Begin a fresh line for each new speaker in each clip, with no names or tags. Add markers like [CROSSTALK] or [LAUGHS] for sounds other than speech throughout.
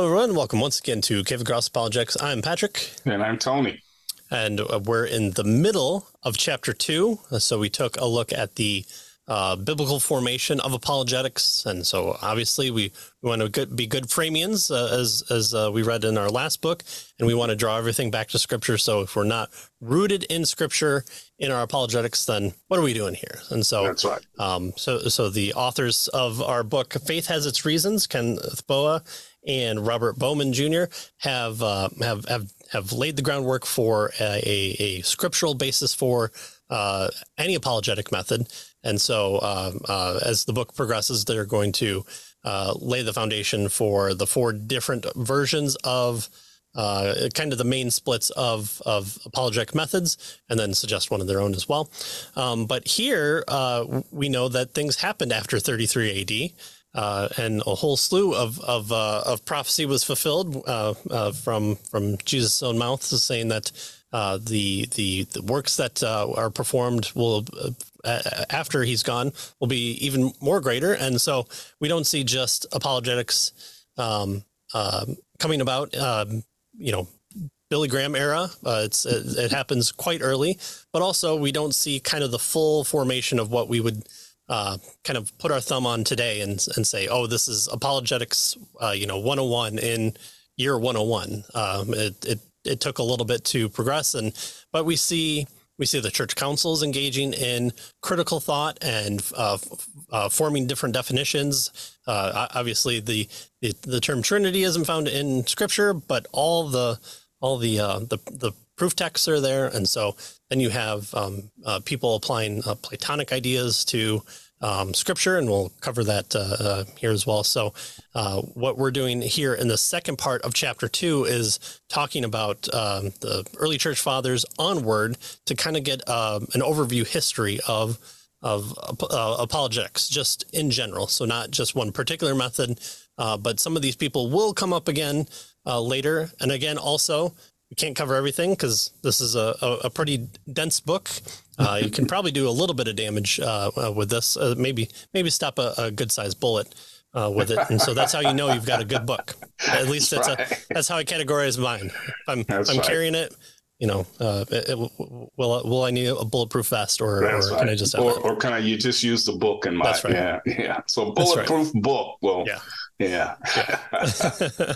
Hello, everyone. Welcome once again to Cave Across Apologetics. I'm Patrick.
And I'm Tony.
And uh, we're in the middle of chapter two. So we took a look at the uh, biblical formation of apologetics. And so obviously we, we want to good, be good Framians, uh, as, as uh, we read in our last book, and we want to draw everything back to scripture. So if we're not rooted in scripture in our apologetics, then what are we doing here? And so
that's right.
Um, so, so the authors of our book, Faith Has Its Reasons, Kenneth Boa and Robert Bowman Jr. have, uh, have, have, have laid the groundwork for a, a, a scriptural basis for uh, any apologetic method. And so, um, uh, as the book progresses, they're going to uh, lay the foundation for the four different versions of uh, kind of the main splits of of apologetic methods, and then suggest one of their own as well. Um, but here uh, we know that things happened after 33 AD. Uh, and a whole slew of of, uh, of prophecy was fulfilled uh, uh from from Jesus' own mouth, saying that uh, the, the the works that uh, are performed will after he's gone will be even more greater, and so we don't see just apologetics um, coming about. Um, you know, Billy Graham era. it's it, it happens quite early, but also we don't see kind of the full formation of what we would uh, kind of put our thumb on today and, and say, oh, this is apologetics, uh, you know, 101 in year 101. Um, it, it, it took a little bit to progress and, but we see, we see the church councils engaging in critical thought and uh, uh, forming different definitions. Uh, obviously, the, the, the term Trinity isn't found in Scripture, but all the all the uh, the the proof texts are there, and so then you have um, uh, people applying uh, Platonic ideas to um, scripture, and we'll cover that uh, uh here as well. So, uh, what we're doing here in the second part of chapter two is talking about um, the early church fathers onward to kind of get um, an overview history of of uh, apologetics, just in general. So, not just one particular method, but some of these people will come up again later, and again also we can't cover everything because this is a, a, a, pretty dense book. Uh, you can [LAUGHS] probably do a little bit of damage uh, uh, with this. Uh, maybe maybe stop a, a good sized bullet uh, with it, and so that's how you know you've got a good book. At least that's [LAUGHS] right. a, that's how I categorize mine. I'm I'm right. carrying it. You know, uh, it, it, will will I need a bulletproof vest, or, or
right.
can I just
or, or, can I you just use the book in my? That's right. Yeah, yeah. So bulletproof book. Well,
yeah.
Yeah.
yeah. [LAUGHS]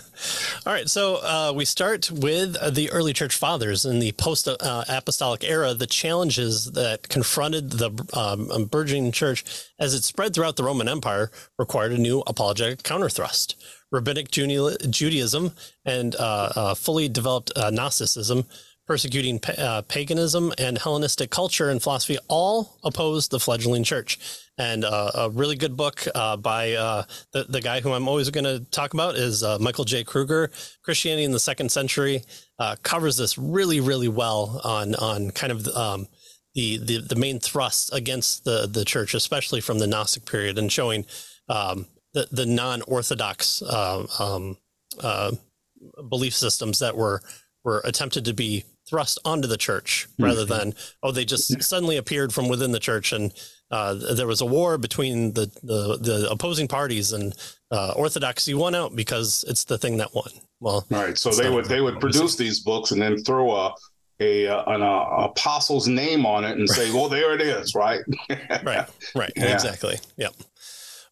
All right. So uh, we start with the early church fathers in the post uh, apostolic era, the challenges that confronted the um, burgeoning church as it spread throughout the Roman Empire required a new apologetic counterthrust. Rabbinic Judaism and uh, uh, fully developed uh, Gnosticism persecuting uh, paganism and Hellenistic culture and philosophy all opposed the fledgling church. And uh, a really good book uh, by uh, the, the guy who I'm always going to talk about is uh, Michael J. Kruger. Christianity in the Second Century uh, covers this really, really well on on kind of um, the, the the main thrust against the the church, especially from the Gnostic period, and showing um, the the non orthodox um, belief systems that were were attempted to be thrust onto the church rather mm-hmm. than oh they just suddenly appeared from within the church. And uh, there was a war between the the, the opposing parties and uh, orthodoxy won out because it's the thing that won. Well
right. So they would they would produce these books and then throw a a an uh, apostle's name on it and say well there it is right? [LAUGHS]
Right right. Yeah. exactly. Yep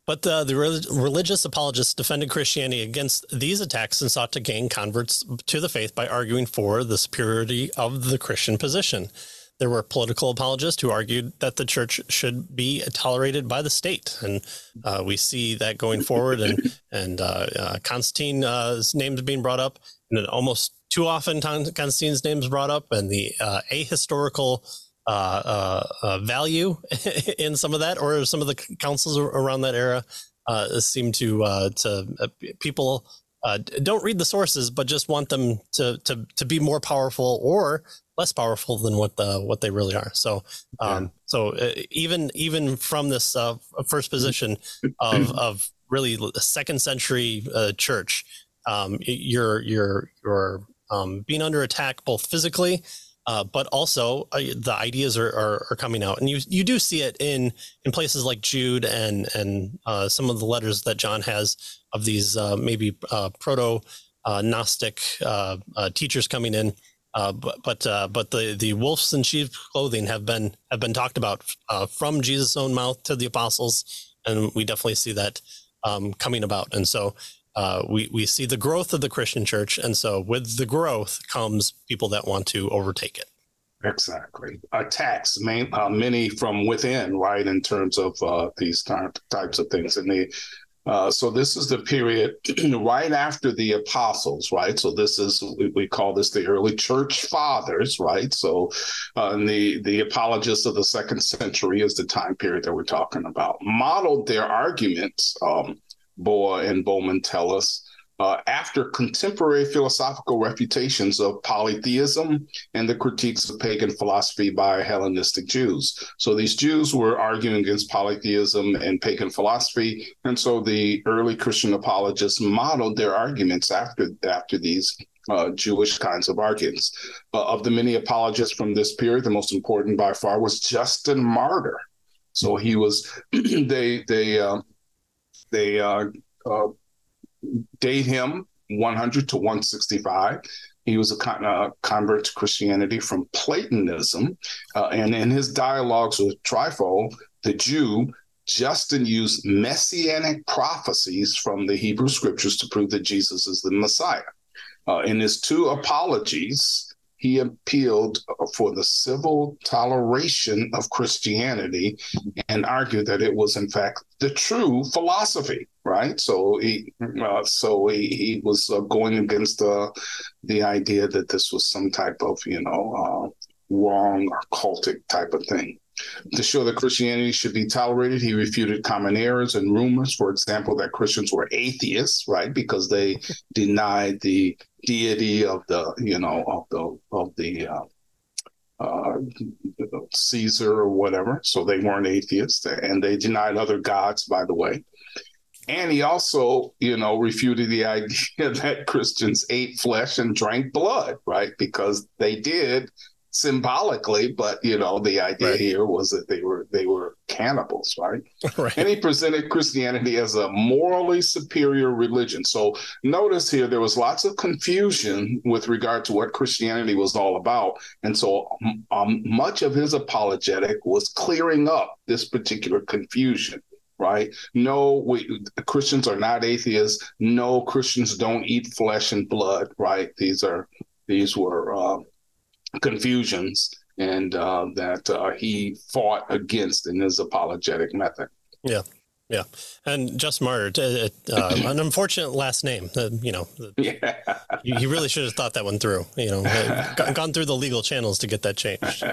but uh, the re- religious apologists defended Christianity against these attacks and sought to gain converts to the faith by arguing for the superiority of the Christian position. There were political apologists who argued that the church should be tolerated by the state, and uh, we see that going forward. And [LAUGHS] and uh, uh Constantine's uh, name is being brought up, and almost too often Constantine's name is brought up, and the uh, ahistorical value [LAUGHS] in some of that, or some of the councils around that era uh, seem to uh, to uh, people don't read the sources, but just want them to to to be more powerful or less powerful than what the what they really are. So um, yeah. so even even from this first position of [CLEARS THROAT] of really second century church, um, you're you're you're um, being under attack both physically uh, but also uh, the ideas are, are, are, coming out, and you you do see it in in places like Jude and and uh, some of the letters that John has of these uh, maybe uh, proto Gnostic teachers coming in. but but but the the wolves in sheep clothing have been have been talked about from Jesus' own mouth to the apostles, and we definitely see that um, coming about. And so uh, we we see the growth of the Christian church, and so with the growth comes people that want to overtake it.
Exactly, attacks, main, uh, many from within, right? In terms of uh, these types of things, and the uh, so this is the period [CLEARS THROAT] right after the apostles, right? So this is we, we call this the early church fathers, right? So uh, the the apologists of the second century is the time period that we're talking about. Modeled their arguments um, Boa and Bowman tell us, uh, after contemporary philosophical refutations of polytheism and the critiques of pagan philosophy by Hellenistic Jews. So these Jews were arguing against polytheism and pagan philosophy, and so the early Christian apologists modeled their arguments after after these uh, Jewish kinds of arguments. Uh, of the many apologists from this period, the most important by far was Justin Martyr. So he was [CLEARS THROAT] they they uh, they uh, uh, date him 100 to 165. He was a con- uh, convert to Christianity from Platonism. Uh, and in his dialogues with Trypho, the Jew, Justin used messianic prophecies from the Hebrew scriptures to prove that Jesus is the Messiah. Uh, in his two apologies, he appealed for the civil toleration of Christianity and argued that it was, in fact, the true philosophy. Right, so he, uh, so he, he was uh, going against uh, the idea that this was some type of, you know, uh, wrong or cultic type of thing. To show that Christianity should be tolerated, he refuted common errors and rumors. For example, that Christians were atheists, right, because they denied the deity of the, you know, of the of the uh, uh, Caesar or whatever. So they weren't atheists, and they denied other gods, by the way. And he also, you know, refuted the [LAUGHS] idea that Christians ate flesh and drank blood, right? Because they did symbolically, but you know, the idea right. here was that they were they were cannibals, right? [LAUGHS] right? And he presented Christianity as a morally superior religion. So notice here there was lots of confusion with regard to what Christianity was all about, and so um, much of his apologetic was clearing up this particular confusion right? No, we, Christians are not atheists. No, Christians don't eat flesh and blood, right? These are these were uh, confusions and uh, that uh, he fought against in his apologetic method.
Yeah. Yeah, and Justin Martyr, uh, [CLEARS THROAT] an unfortunate last name. Uh, you know, yeah. he really should have thought that one through. You know, gone through the legal channels to get that changed. [LAUGHS]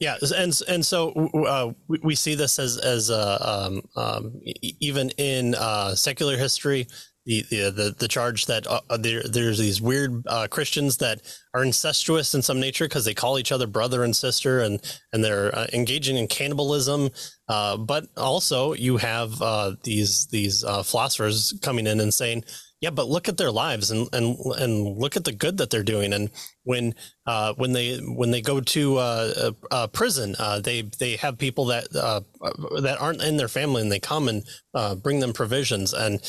Yeah, and and so uh, we, we, see this as as uh, um, um, even in uh, secular history, the the the, charge that uh, uh, there there's these weird uh, Christians that are incestuous in some nature because they call each other brother and sister and and they're uh, engaging in cannibalism. Uh, but also you have uh, these these philosophers coming in and saying yeah, but look at their lives and and and look at the good that they're doing. And when uh, when they when they go to uh, uh, prison, uh, they they have people that uh, that aren't in their family, and they come and uh, bring them provisions. And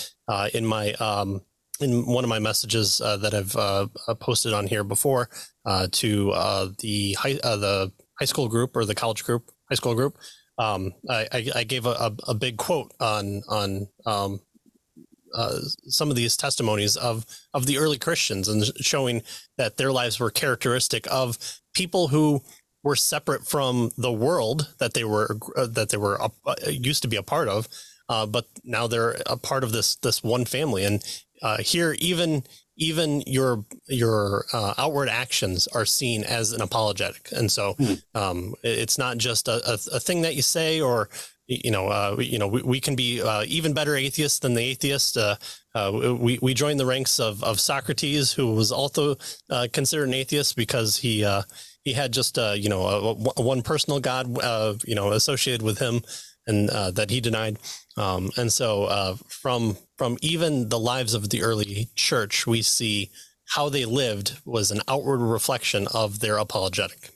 in my um, in one of my messages that I've posted on here before to the high the high school group or the college group, high school group, um, I, I, gave a, a, a, big quote on on um, uh, some of these testimonies of of the early Christians and showing that their lives were characteristic of people who were separate from the world that they were uh, that they were uh, used to be a part of, uh, but now they're a part of this this one family. And uh, here, even even your your uh, outward actions are seen as an apologetic, and so mm. um, it's not just a, a, a, thing that you say or you know, uh, you know, we, we can be uh, even better atheists than the atheist. Uh, uh we we joined the ranks of of Socrates, who was also uh, considered an atheist because he uh, he had just you know a, a one personal god you know associated with him, and that he denied. Um, and so from from even the lives of the early church, we see how they lived was an outward reflection of their apologetic.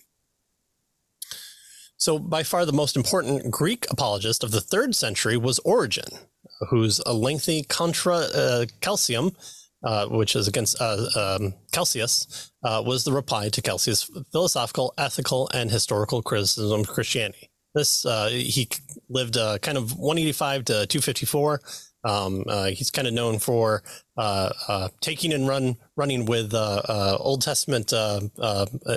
So, by far the most important Greek apologist of the third century was Origen, whose a lengthy Contra uh, Celsum, uh, which is against uh, um, Celsus, uh, was the reply to Celsus' philosophical, ethical, and historical criticism of Christianity. This uh, he lived uh, kind of 185 to 254. Um, he's kind of known for taking and run running with Old Testament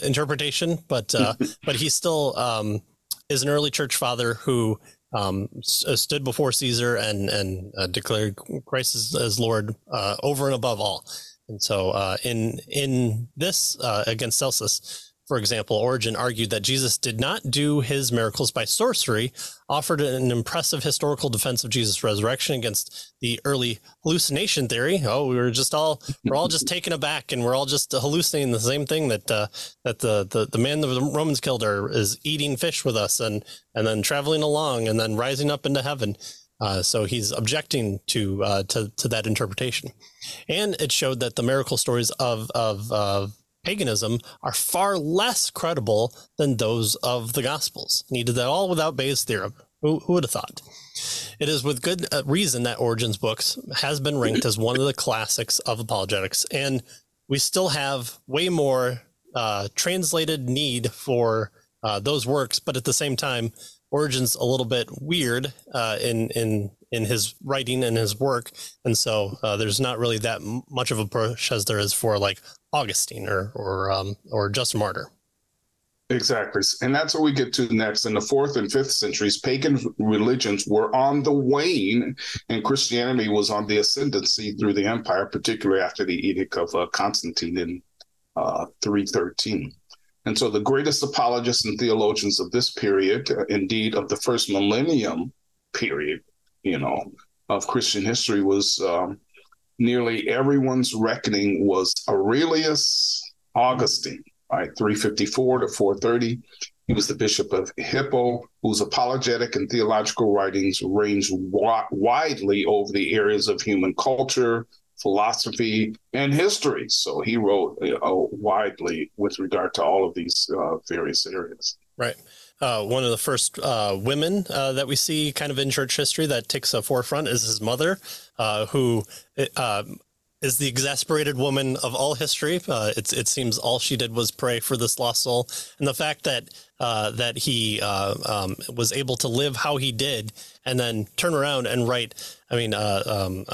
interpretation, but [LAUGHS] but he's still um, is an early church father who um, uh, stood before Caesar and and uh, declared Christ as, as Lord uh, over and above all. And so, uh, in in this uh, against Celsus, for example, Origen argued that Jesus did not do his miracles by sorcery, offered an impressive historical defense of Jesus' resurrection against the early hallucination theory. Oh, we were just all we're all just taken aback, and we're all just hallucinating the same thing that uh, that the, the the man the Romans killed are is eating fish with us, and and then traveling along, and then rising up into heaven. Uh, so he's objecting to uh, to to that interpretation, and it showed that the miracle stories of of uh, paganism are far less credible than those of the Gospels. He did that all without Bayes' theorem. Who, who would have thought? It is with good uh, reason that Origen's books has been ranked as one of the classics of apologetics, and we still have way more uh, translated need for uh, those works. But at the same time, Origen's a little bit weird uh, in in in his writing and his work, and so uh, there's not really that much of a push as there is for like Augustine or or um, or Justin Martyr.
Exactly. And that's what we get to next. In the fourth and fifth centuries, pagan religions were on the wane, and Christianity was on the ascendancy through the empire, particularly after the Edict of uh, Constantine in uh, 313. And so the greatest apologists and theologians of this period, uh, indeed of the first millennium period, you know, of Christian history, was um, nearly everyone's reckoning was Aurelius Augustine, right? 354 to 430. He was the bishop of Hippo, whose apologetic and theological writings range wa- widely over the areas of human culture, philosophy, and history. So he wrote uh, widely with regard to all of these uh, various areas.
Right uh, one of the first uh, women uh, that we see kind of in church history that takes a forefront is his mother, uh, who uh, is the exasperated woman of all history. Uh, it seems all she did was pray for this lost soul, and the fact that that he um, was able to live how he did, and then turn around and write. I mean, um,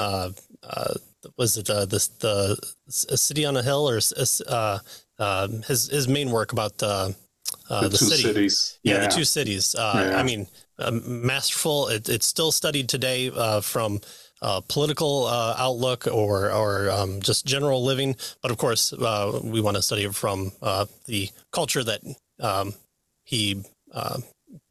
was it uh, this the city on a hill or his his main work about
uh, the, the city. cities.
Yeah, yeah, the two cities. Uh, yeah. I mean, uh, masterful. It, it's still studied today uh, from uh, political uh, outlook or or um, just general living. But of course, we want to study it from the culture that um, he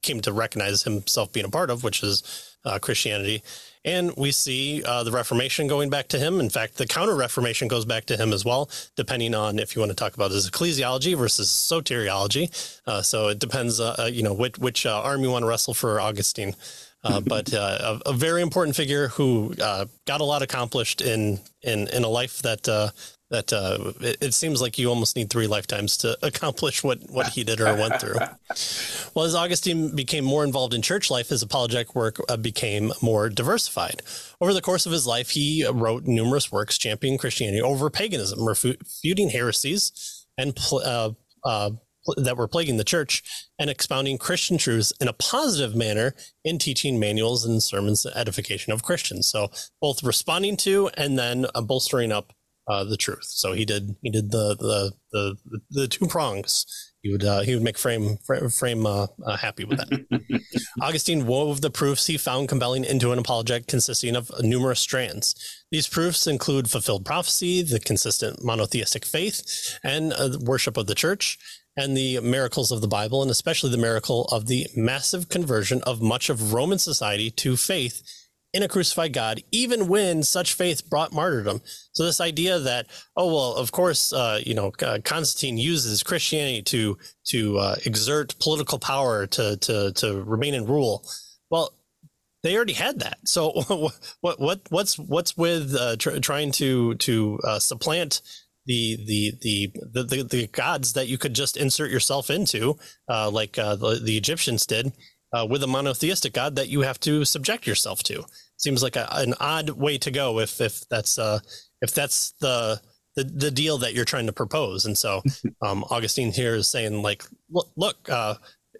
came to recognize himself being a part of, which is Christianity. And we see uh, the Reformation going back to him. In fact, the Counter Reformation goes back to him as well, depending on if you want to talk about his ecclesiology versus soteriology. Uh, so it depends, uh, uh you know, which, which uh, arm you want to wrestle for Augustine. Uh, but a, a, very important figure who got a lot accomplished in in in a life that that uh, it, it, seems like you almost need three lifetimes to [LAUGHS] accomplish what, what he did or went through. [LAUGHS] well, as Augustine became more involved in church life, his apologetic work uh, became more diversified. Over the course of his life, he wrote numerous works championing Christianity over paganism, refuting heresies and uh, uh, that were plaguing the church and expounding Christian truths in a positive manner in teaching manuals and sermons edification of Christians. So both responding to and then uh, bolstering up uh, the truth. So he did he did the the the, the two prongs. He would uh, he would make frame frame uh, uh, happy with that. [LAUGHS] Augustine wove the proofs he found compelling into an apologetic consisting of numerous strands. These proofs include fulfilled prophecy, the consistent monotheistic faith, and uh, worship of the church, and the miracles of the Bible, and especially the miracle of the massive conversion of much of Roman society to faith in a crucified God, even when such faith brought martyrdom. So this idea that, oh well, of course, uh, you know, uh, Constantine uses Christianity to to uh, exert political power to to to remain in rule. Well, they already had that. So [LAUGHS] what what what's what's with uh, tr- trying to to uh, supplant the, the the the the, gods that you could just insert yourself into, uh, like the, the Egyptians did, uh, with a monotheistic god that you have to subject yourself to. Seems like a, an odd way to go if if that's uh, if that's the the, the deal that you're trying to propose. And so [LAUGHS] um, Augustine here is saying like, look, look uh,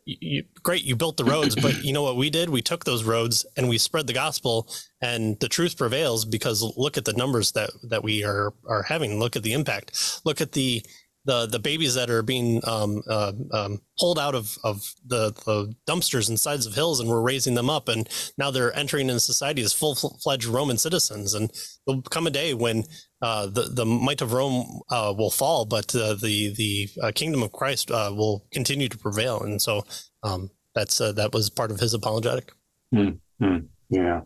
you, great, you built the roads, but you know what we did? We took those roads and we spread the gospel, and the truth prevails because look at the numbers that that we are are having. Look at the impact. Look at the the the babies that are being um, uh, um, pulled out of of the, the dumpsters and sides of hills, and we're raising them up, and now they're entering into society as full fledged Roman citizens. And there'll come a day when uh, the the might of Rome uh, will fall, but uh, the the uh, kingdom of Christ uh, will continue to prevail. And so um, that's that was part of his apologetic.
Mm-hmm. Yeah.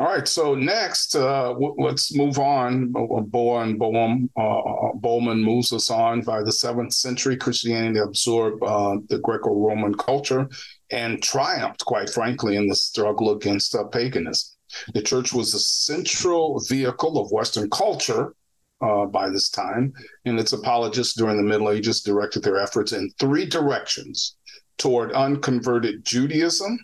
All right, so next, uh, w- let's move on. Bowen, Bowen, uh, Bowman moves us on. By the seventh century, Christianity absorbed uh, the Greco-Roman culture and triumphed, quite frankly, in the struggle against uh, paganism. The church was the central vehicle of Western culture uh, by this time, and its apologists during the Middle Ages directed their efforts in three directions toward unconverted Judaism,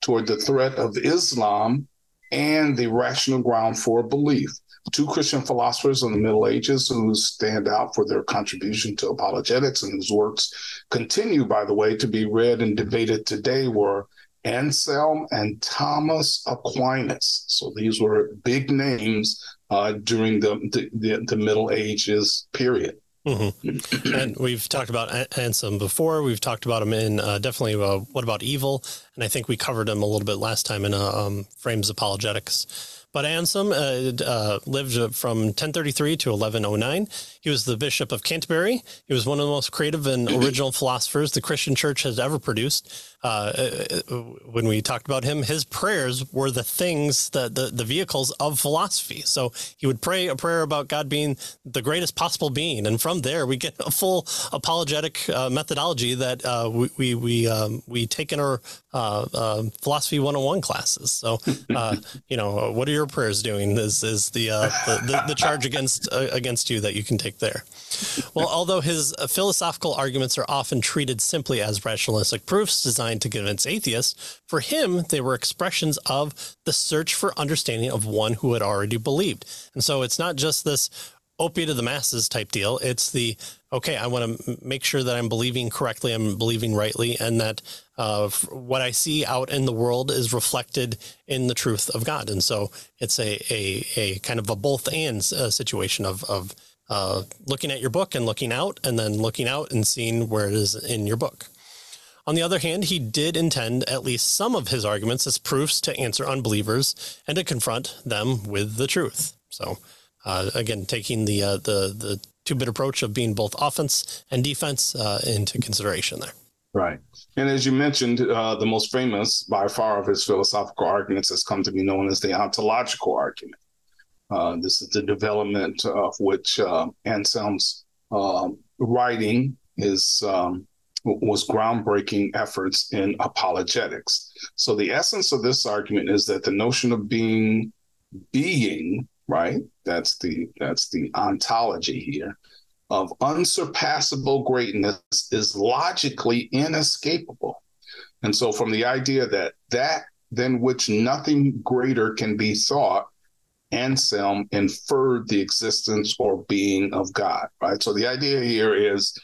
toward the threat of Islam, and the rational ground for belief. Two Christian philosophers in the Middle Ages who stand out for their contribution to apologetics and whose works continue, by the way, to be read and debated today were Anselm and Thomas Aquinas. So these were big names uh, during the, the, the Middle Ages period.
Mm-hmm. and we've talked about Anselm before. We've talked about him in uh, definitely uh, what about evil, and I think we covered him a little bit last time in uh, um, Frames Apologetics. But Anselm uh, uh, lived from 1033 to 1109. He was the Bishop of Canterbury. He was one of the most creative and [CLEARS THROAT] original philosophers the Christian church has ever produced. Uh, uh, when we talked about him, his prayers were the things, the, the, the vehicles of philosophy. So he would pray a prayer about God being the greatest possible being. And from there, we get a full apologetic uh, methodology that uh, we, we, we, um, we take in our philosophy 101 classes. So, you know, what are your prayers doing is, is the, the, the, the, charge against, against you that you can take there. Well, although his philosophical arguments are often treated simply as rationalistic proofs designed to convince atheists, for him, they were expressions of the search for understanding of one who had already believed. And so it's not just this opiate of the masses type deal. It's the okay, I want to make sure that I'm believing correctly, I'm believing rightly, and that uh, what I see out in the world is reflected in the truth of God. And so it's a a, a kind of a both and uh, situation of of uh, looking at your book and looking out, and then looking out and seeing where it is in your book. On the other hand, he did intend at least some of his arguments as proofs to answer unbelievers and to confront them with the truth. So, uh, again, taking the uh, the the two bit approach of being both offense and defense uh, into consideration there.
Right. And as you mentioned, uh, the most famous by far of his philosophical arguments has come to be known as the ontological argument. Uh, this is the development of which uh, Anselm's uh, writing is um, was groundbreaking efforts in apologetics. So the essence of this argument is that the notion of being being right that's the that's the ontology here of unsurpassable greatness is logically inescapable and so from the idea that that than which nothing greater can be thought Anselm inferred the existence or being of God, right? So the idea here is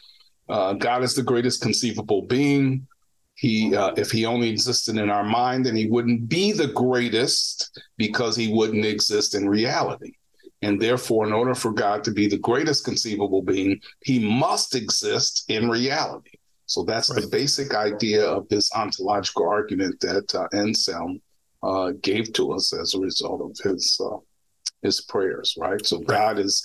uh, God is the greatest conceivable being. He, uh, if he only existed in our mind, then he wouldn't be the greatest because he wouldn't exist in reality. And therefore, in order for God to be the greatest conceivable being, he must exist in reality. So that's right. the basic idea of this ontological argument that uh, Anselm uh, gave to us as a result of his uh, his prayers, right? So God is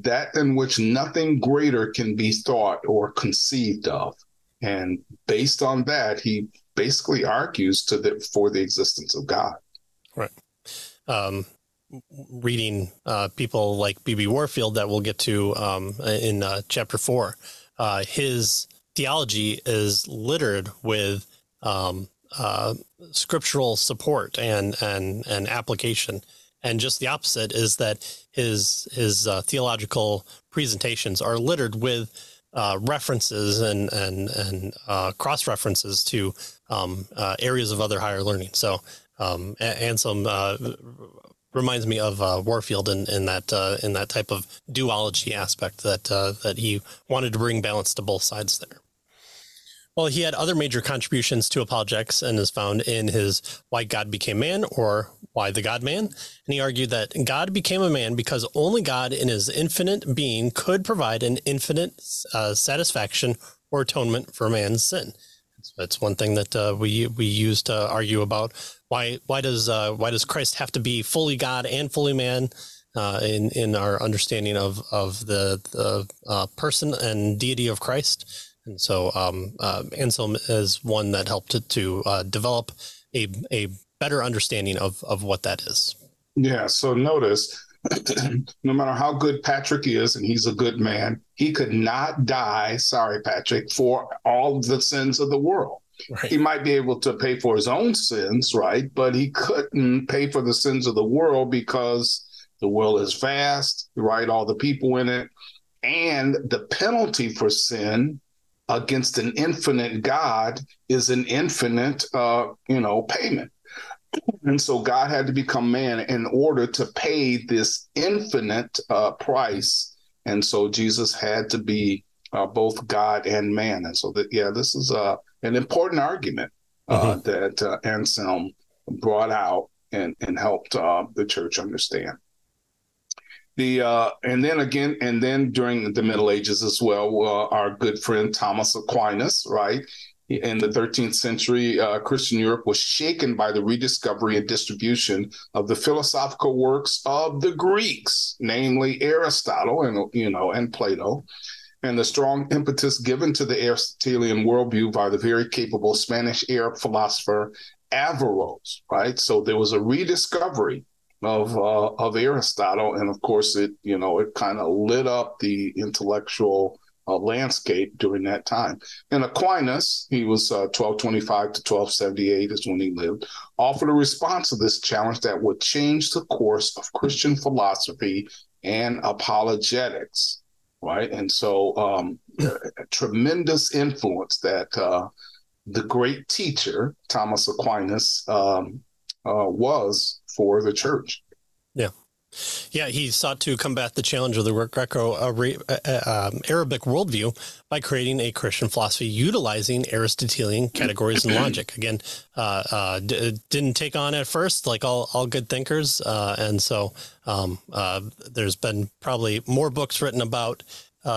that in which nothing greater can be thought or conceived of. And based on that, he basically argues to the for the existence of God.
Right. Um, reading uh, people like B.B. Warfield that we'll get to um, in uh, chapter four, uh, his theology is littered with um, uh, scriptural support and and and application and just the opposite is that his his uh, theological presentations are littered with uh, references and and and uh, cross references to um, uh, areas of other higher learning. So um, Anselm uh, reminds me of uh, Warfield in, in that in that type of duology aspect that that he wanted to bring balance to both sides there. Well, he had other major contributions to apologetics and is found in his Why God Became Man or Why the God Man. And he argued that God became a man because only God in his infinite being could provide an infinite uh, satisfaction or atonement for man's sin. That's one thing that uh, we we use to argue about why why does uh, why does Christ have to be fully God and fully man uh, in in our understanding of of the the uh, person and deity of Christ? And so um, uh, Anselm is one that helped to, to uh, develop a, a better understanding of, of what that is.
Yeah. So notice, [CLEARS THROAT] no matter how good Patrick is, and he's a good man, he could not die, sorry, Patrick, for all the sins of the world. Right. He might be able to pay for his own sins, right? But he couldn't pay for the sins of the world because the world is vast, right? All the people in it. And the penalty for sin against an infinite God is an infinite, uh, you know, payment. And so God had to become man in order to pay this infinite uh, price. And so Jesus had to be uh, both God and man. And so that, yeah, this is uh, an important argument uh, mm-hmm. that uh, Anselm brought out and, and helped uh, the church understand the uh, and then again and then during the middle ages as well uh, our good friend thomas aquinas right? In the 13th century uh, christian europe was shaken by the rediscovery and distribution of the philosophical works of the greeks namely aristotle and you know and plato. And the strong impetus given to the aristotelian worldview by the very capable spanish arab philosopher averroes right? So there was a rediscovery of uh, of Aristotle, and of course, it you know it kind of lit up the intellectual uh, landscape during that time. And Aquinas, he was uh, 1225 to 1278 is when he lived, offered a response to this challenge that would change the course of Christian philosophy and apologetics, right? And so, um, tremendous influence that uh, the great teacher Thomas Aquinas um, uh, was for the church.
Yeah. Yeah, he sought to combat the challenge of the Greco uh, uh, um, Arabic worldview by creating a Christian philosophy utilizing Aristotelian categories and [CLEARS THROAT] logic. Again, uh, uh, d- didn't take on at first, like all, all good thinkers. Uh, and so um, uh, there's been probably more books written about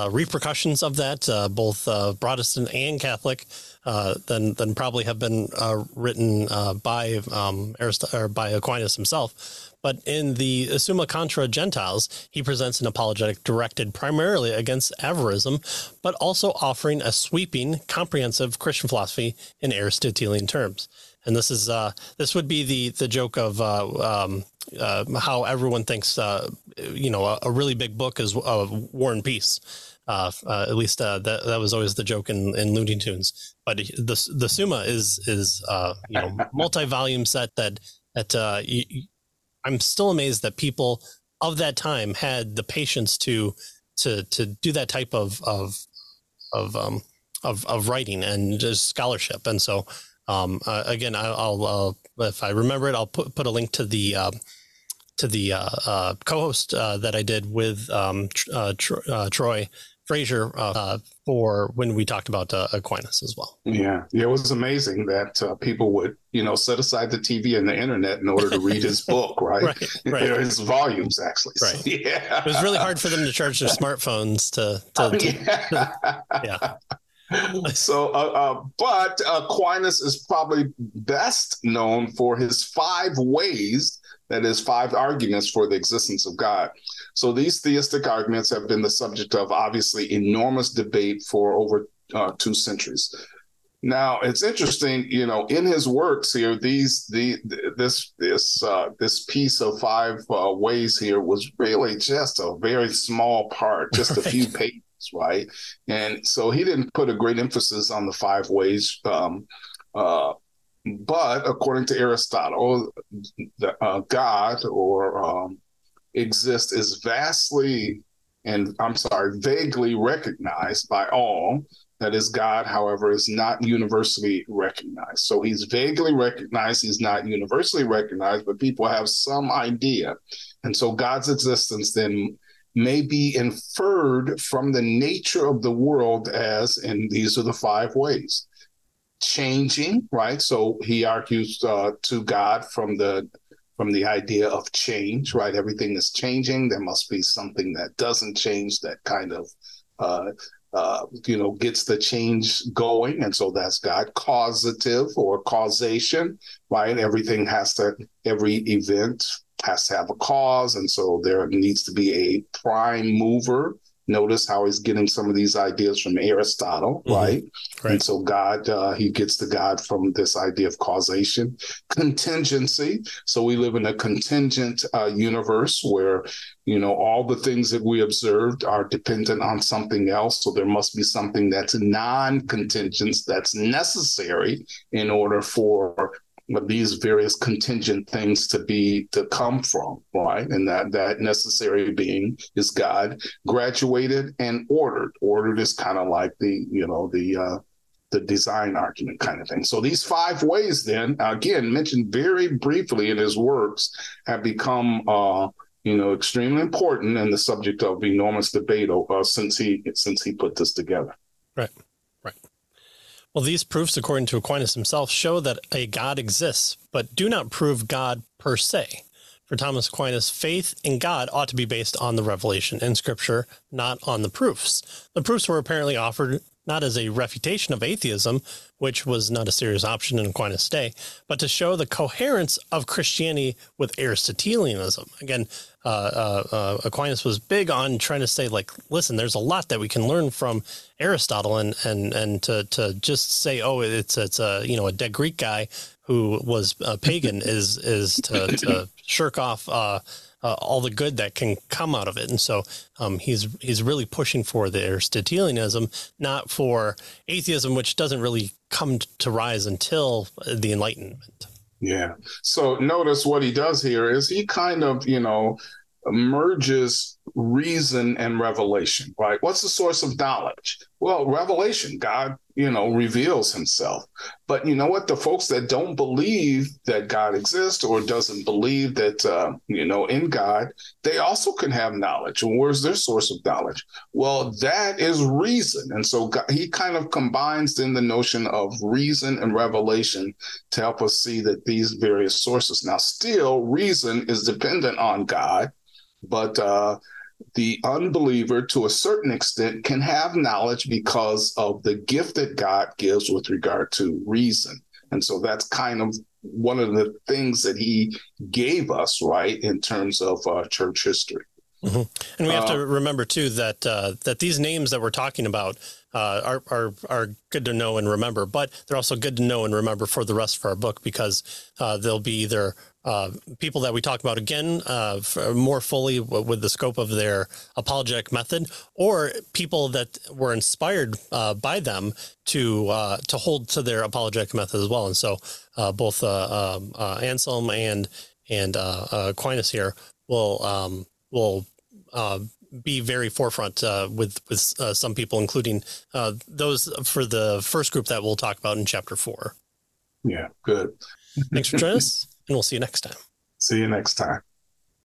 repercussions of that, both Protestant and Catholic. Uh, than than probably have been uh, written uh, by um, Arist- or by Aquinas himself. But in the Summa Contra Gentiles, he presents an apologetic directed primarily against Averroism, but also offering a sweeping, comprehensive Christian philosophy in Aristotelian terms. And this is uh, this would be the the joke of uh, um, uh, how everyone thinks you know a, a, really big book is War and Peace. Uh, uh, at least uh, that that was always the joke in, in Looney Tunes. But the the Summa is is uh, you know [LAUGHS] multi volume set that that uh, you, I'm still amazed that people of that time had the patience to to to do that type of of of um, of, of writing and just scholarship. And so um, uh, again, I, will if I remember it, I'll put put a link to the to the co-host that I did with um, Tr- Troy Frazier uh, for when we talked about uh, Aquinas as well.
Yeah, it was amazing that uh, people would, you know, set aside the TV and the internet in order to read his [LAUGHS] book, right? right, right. His volumes, actually.
Right. So, yeah. It was really hard for them to charge their smartphones to. to, [LAUGHS] to yeah.
yeah. [LAUGHS] so, uh, uh, but Aquinas is probably best known for his five ways that is, five arguments for the existence of God. So these theistic arguments have been the subject of obviously enormous debate for over uh, two centuries. Now it's interesting, you know, in his works here, these the this this uh, this piece of five uh, ways here was really just a very small part, just a few pages, right? And so he didn't put a great emphasis on the five ways. Um, uh, But according to Aristotle, the, uh, God or um, exist is vastly and I'm sorry, vaguely recognized by all. That is, God, however, is not universally recognized. So he's vaguely recognized, he's not universally recognized, but people have some idea. And so God's existence then may be inferred from the nature of the world as, and these are the five ways changing, right? So he argues uh, to God from the from the idea of change, right? Everything is changing. There must be something that doesn't change that kind of, uh, uh, you know, gets the change going. And so that's God. Causative or causation, right? Everything has to, every event has to have a cause. And so there needs to be a prime mover Notice how he's getting some of these ideas from Aristotle, mm-hmm. right? right? And so God, uh, he gets the God from this idea of causation, contingency. So we live in a contingent uh, universe where, you know, all the things that we observed are dependent on something else. So there must be something that's non-contingent that's necessary in order for these various contingent things to be to come from right? And that that necessary being is god graduated and ordered. Ordered is kind of like the you know the uh the design argument kind of thing. So these five ways then again mentioned very briefly in his works have become uh you know extremely important and the subject of enormous debate uh, since he since he put this together.
Right right well, these proofs, according to Aquinas himself, show that a God exists, but do not prove God per se. For Thomas Aquinas, faith in God ought to be based on the revelation in Scripture, not on the proofs. The proofs were apparently offered not as a refutation of atheism, which was not a serious option in Aquinas' day, but to show the coherence of Christianity with Aristotelianism. Again, uh, uh, uh, Aquinas was big on trying to say, like, listen, there's a lot that we can learn from Aristotle, and and and to to just say, oh, it's it's a you know a dead Greek guy who was a pagan [LAUGHS] is is to, to shirk off uh, uh, all the good that can come out of it. And so um, he's he's really pushing for the Aristotelianism, not for atheism, which doesn't really come to rise until the Enlightenment.
Yeah. So notice what he does here is he kind of, you know, merges reason and revelation, right? What's the source of knowledge? Well, revelation. God, you know, reveals himself. But you know what? The folks that don't believe that God exists or doesn't believe that, uh, you know, in God, they also can have knowledge. And where's their source of knowledge? Well, that is reason. And so God, he kind of combines in the notion of reason and revelation to help us see that these various sources. Now, still, reason is dependent on God but uh, the unbeliever, to a certain extent, can have knowledge because of the gift that God gives with regard to reason. And so that's kind of one of the things that he gave us, right, in terms of uh, church history.
Mm-hmm. And we have uh, to remember too that uh, that these names that we're talking about uh, are are are good to know and remember, but they're also good to know and remember for the rest of our book because uh, they'll be either uh, people that we talk about again uh, more fully with the scope of their apologetic method, or people that were inspired uh, by them to uh, to hold to their apologetic method as well. And so uh, both um, Anselm and and Aquinas here will um, will be very forefront uh, with with uh, some people, including uh, those for the first group that we'll talk about in chapter four.
Yeah, good.
Thanks for joining us [LAUGHS] and we'll see you next time.
See you next time.